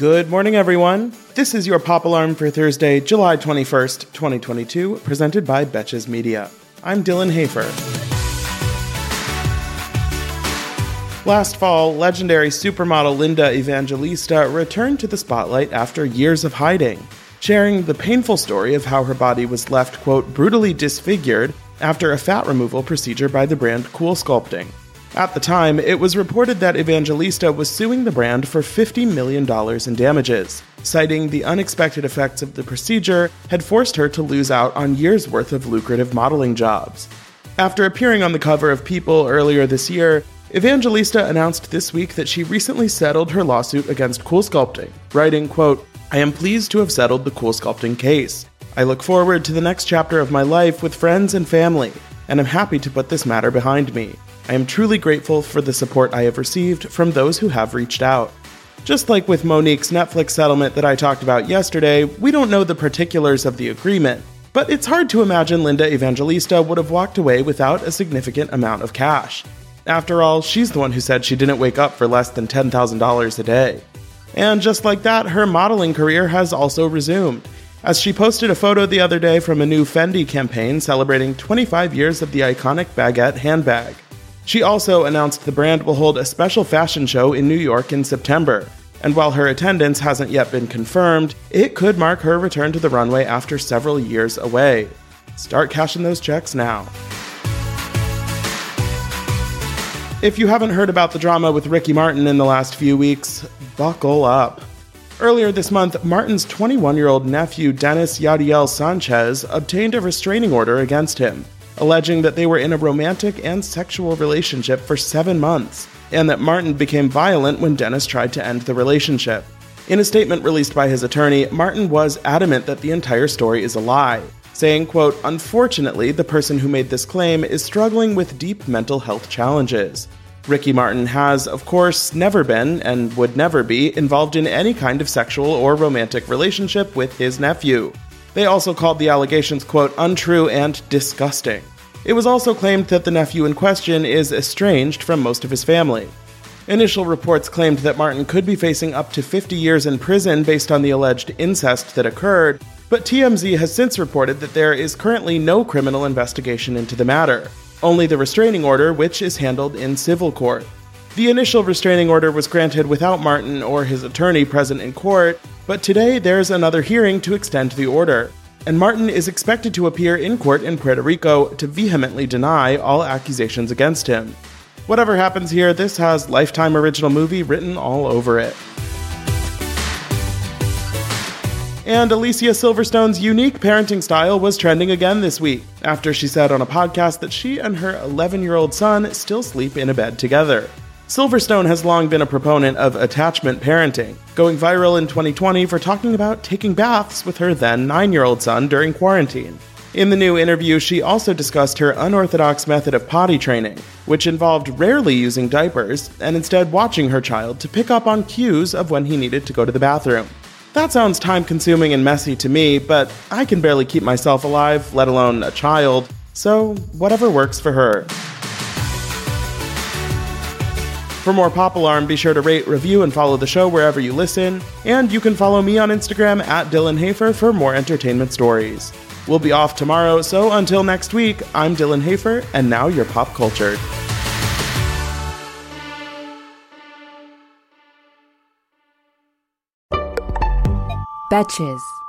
Good morning, everyone. This is your Pop Alarm for Thursday, July 21st, 2022, presented by Betches Media. I'm Dylan Hafer. Last fall, legendary supermodel Linda Evangelista returned to the spotlight after years of hiding, sharing the painful story of how her body was left, quote, brutally disfigured after a fat removal procedure by the brand Cool Sculpting. At the time, it was reported that Evangelista was suing the brand for $50 million in damages, citing the unexpected effects of the procedure had forced her to lose out on years' worth of lucrative modeling jobs. After appearing on the cover of People earlier this year, Evangelista announced this week that she recently settled her lawsuit against Cool Sculpting, writing, quote, I am pleased to have settled the Cool Sculpting case. I look forward to the next chapter of my life with friends and family, and am happy to put this matter behind me. I am truly grateful for the support I have received from those who have reached out. Just like with Mo'Nique's Netflix settlement that I talked about yesterday, we don't know the particulars of the agreement, but it's hard to imagine Linda Evangelista would have walked away without a significant amount of cash. After all, she's the one who said she didn't wake up for less than $10,000 a day. And just like that, her modeling career has also resumed, as she posted a photo the other day from a new Fendi campaign celebrating 25 years of the iconic baguette handbag. She also announced the brand will hold a special fashion show in New York in September. And while her attendance hasn't yet been confirmed, it could mark her return to the runway after several years away. Start cashing those checks now. If you haven't heard about the drama with Ricky Martin in the last few weeks, buckle up. Earlier this month, Martin's 21 year old nephew Dennis Yadiel Sanchez obtained a restraining order against him alleging that they were in a romantic and sexual relationship for seven months, and that Martin became violent when Dennis tried to end the relationship. In a statement released by his attorney, Martin was adamant that the entire story is a lie, saying, quote, Unfortunately, the person who made this claim is struggling with deep mental health challenges. Ricky Martin has, of course, never been, and would never be, involved in any kind of sexual or romantic relationship with his nephew. They also called the allegations, quote, untrue and disgusting. It was also claimed that the nephew in question is estranged from most of his family. Initial reports claimed that Martin could be facing up to 50 years in prison based on the alleged incest that occurred, but TMZ has since reported that there is currently no criminal investigation into the matter, only the restraining order, which is handled in civil court. The initial restraining order was granted without Martin or his attorney present in court, but today there's another hearing to extend the order and Martin is expected to appear in court in Puerto Rico to vehemently deny all accusations against him. Whatever happens here, this has Lifetime Original Movie written all over it. And Alicia Silverstone's unique parenting style was trending again this week after she said on a podcast that she and her 11 year old son still sleep in a bed together. Silverstone has long been a proponent of attachment parenting, going viral in 2020 for talking about taking baths with her then nine year old son during quarantine. In the new interview, she also discussed her unorthodox method of potty training, which involved rarely using diapers and instead watching her child to pick up on cues of when he needed to go to the bathroom. That sounds time consuming and messy to me, but I can barely keep myself alive, let alone a child, so whatever works for her. For more Pop Alarm, be sure to rate, review, and follow the show wherever you listen. And you can follow me on Instagram at Dylan Hafer for more entertainment stories. We'll be off tomorrow, so until next week, I'm Dylan Hafer, and now you're pop cultured. Betches.